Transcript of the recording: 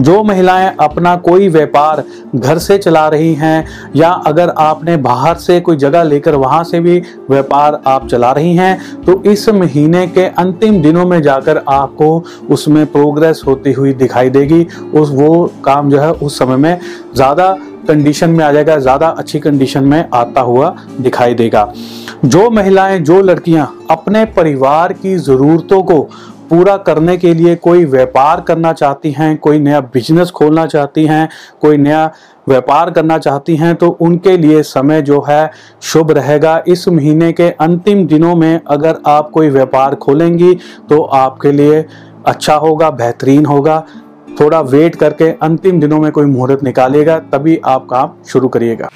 जो महिलाएँ अपना कोई व्यापार घर से चला रही हैं, या अगर आपने बाहर से कोई जगह लेकर वहाँ से भी व्यापार आप चला रही हैं तो इस महीने के अंतिम दिनों में जाकर आपको उसमें प्रोग्रेस होती हुई दिखाई देगी। उस, वो काम जो है उस समय में ज़्यादा कंडीशन में आ जाएगा, ज़्यादा अच्छी कंडीशन में आता हुआ दिखाई देगा। जो महिलाएँ, जो लड़कियाँ अपने परिवार की ज़रूरतों को पूरा करने के लिए कोई व्यापार करना चाहती हैं, कोई नया बिज़नेस खोलना चाहती हैं, कोई नया व्यापार करना चाहती हैं तो उनके लिए समय जो है शुभ रहेगा। इस महीने के अंतिम दिनों में अगर आप कोई व्यापार खोलेंगी तो आपके लिए अच्छा होगा, बेहतरीन होगा। थोड़ा वेट करके अंतिम दिनों में कोई मुहूर्त निकालेगा तभी आप काम शुरू करिएगा।